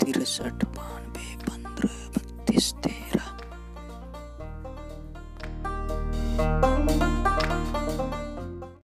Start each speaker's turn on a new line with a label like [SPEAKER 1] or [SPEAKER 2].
[SPEAKER 1] तिरसठ बानवे पंद्रह बत्तीस तेईस